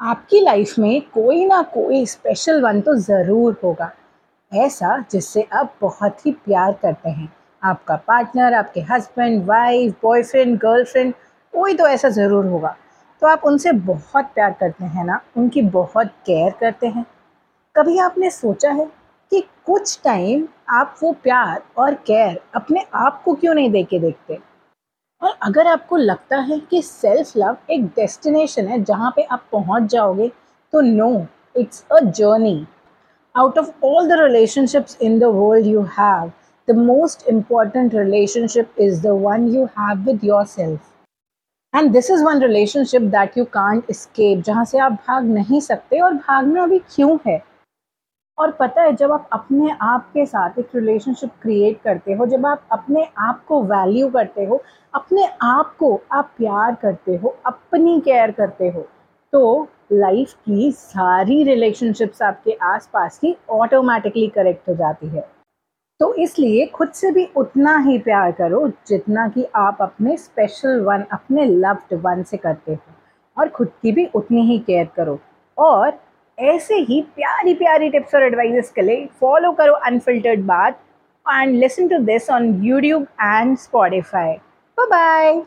आपकी लाइफ में कोई ना कोई स्पेशल वन तो ज़रूर होगा। ऐसा जिससे आप बहुत ही प्यार करते हैं। आपका पार्टनर आपके हस्बैंड वाइफ बॉयफ्रेंड गर्लफ्रेंड कोई तो ऐसा ज़रूर होगा। तो आप उनसे बहुत प्यार करते हैं ना, उनकी बहुत केयर करते हैं। कभी आपने सोचा है कि कुछ टाइम आप वो प्यार और केयर अपने आप को क्यों नहीं दे के देखते? और अगर आपको लगता है कि सेल्फ लव एक डेस्टिनेशन है जहाँ पे आप पहुँच जाओगे तो know it's a journey out of all the relationships in the world you have the most important relationship is the one you have with yourself and this is one relationship that you can't escape जहाँ से आप भाग नहीं सकते और भागना भी क्यों है? और पता है, जब आप अपने आप के साथ एक रिलेशनशिप क्रिएट करते हो, जब आप अपने आप को वैल्यू करते हो, अपने आप को आप प्यार करते हो, अपनी केयर करते हो तो लाइफ की सारी रिलेशनशिप्स आपके आसपास की ऑटोमेटिकली करेक्ट हो जाती है। तो इसलिए खुद से भी उतना ही प्यार करो जितना कि आप अपने स्पेशल वन अपने लव्ड वन से करते हो और खुद की भी उतनी ही केयर करो। और ऐसे ही प्यारी प्यारी टिप्स और एडवाइजेस के लिए फॉलो करो अनफिल्टर्ड बात and listen to this on YouTube and Spotify bye bye